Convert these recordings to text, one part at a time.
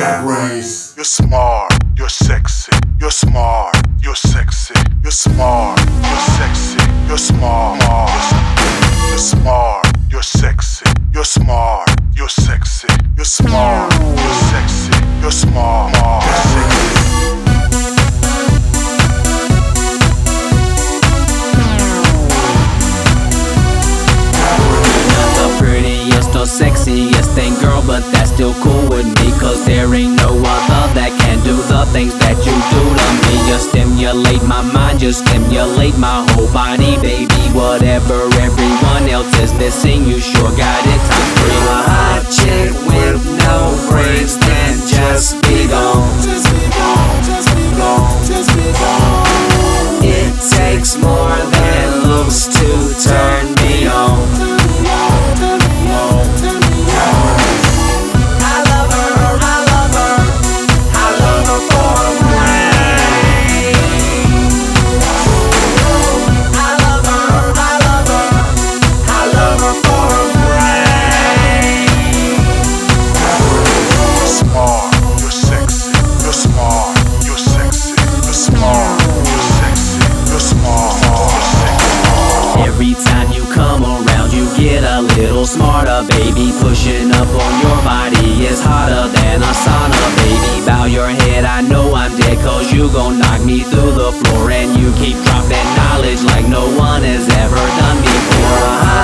got brains. You're smart, you're sexy, you're smart, you're sexy, you're smart, you're sexy, you're smart, you're smart, you're sexy, you're smart, you're sexy, you're smart, you're sexy, you're smart, you're sexy. Prettiest or sexiest thing, girl, but that's still cool with me. Cause there ain't no other that can do the things that you do to me. You stimulate my mind, you stimulate my whole body, baby. Whatever everyone else is missing, you sure got it Pushing up on your body is hotter than a sauna, baby. Bow your head, I know I'm dead, cause you gon' knock me through the floor. And you keep dropping knowledge like no one has ever done before.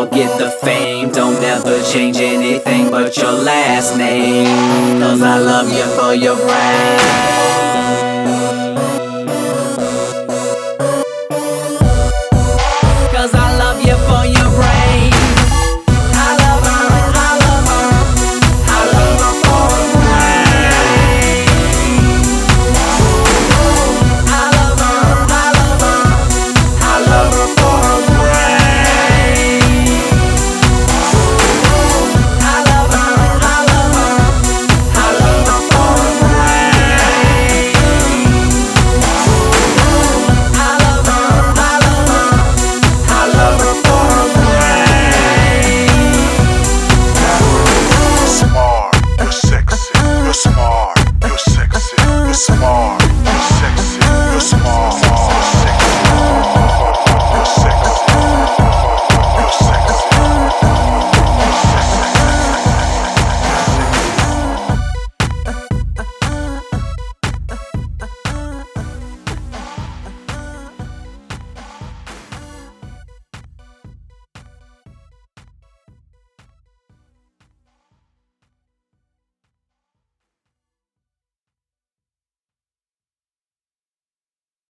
Forget the fame, don't ever change anything but your last name. Cause I love you for your brain.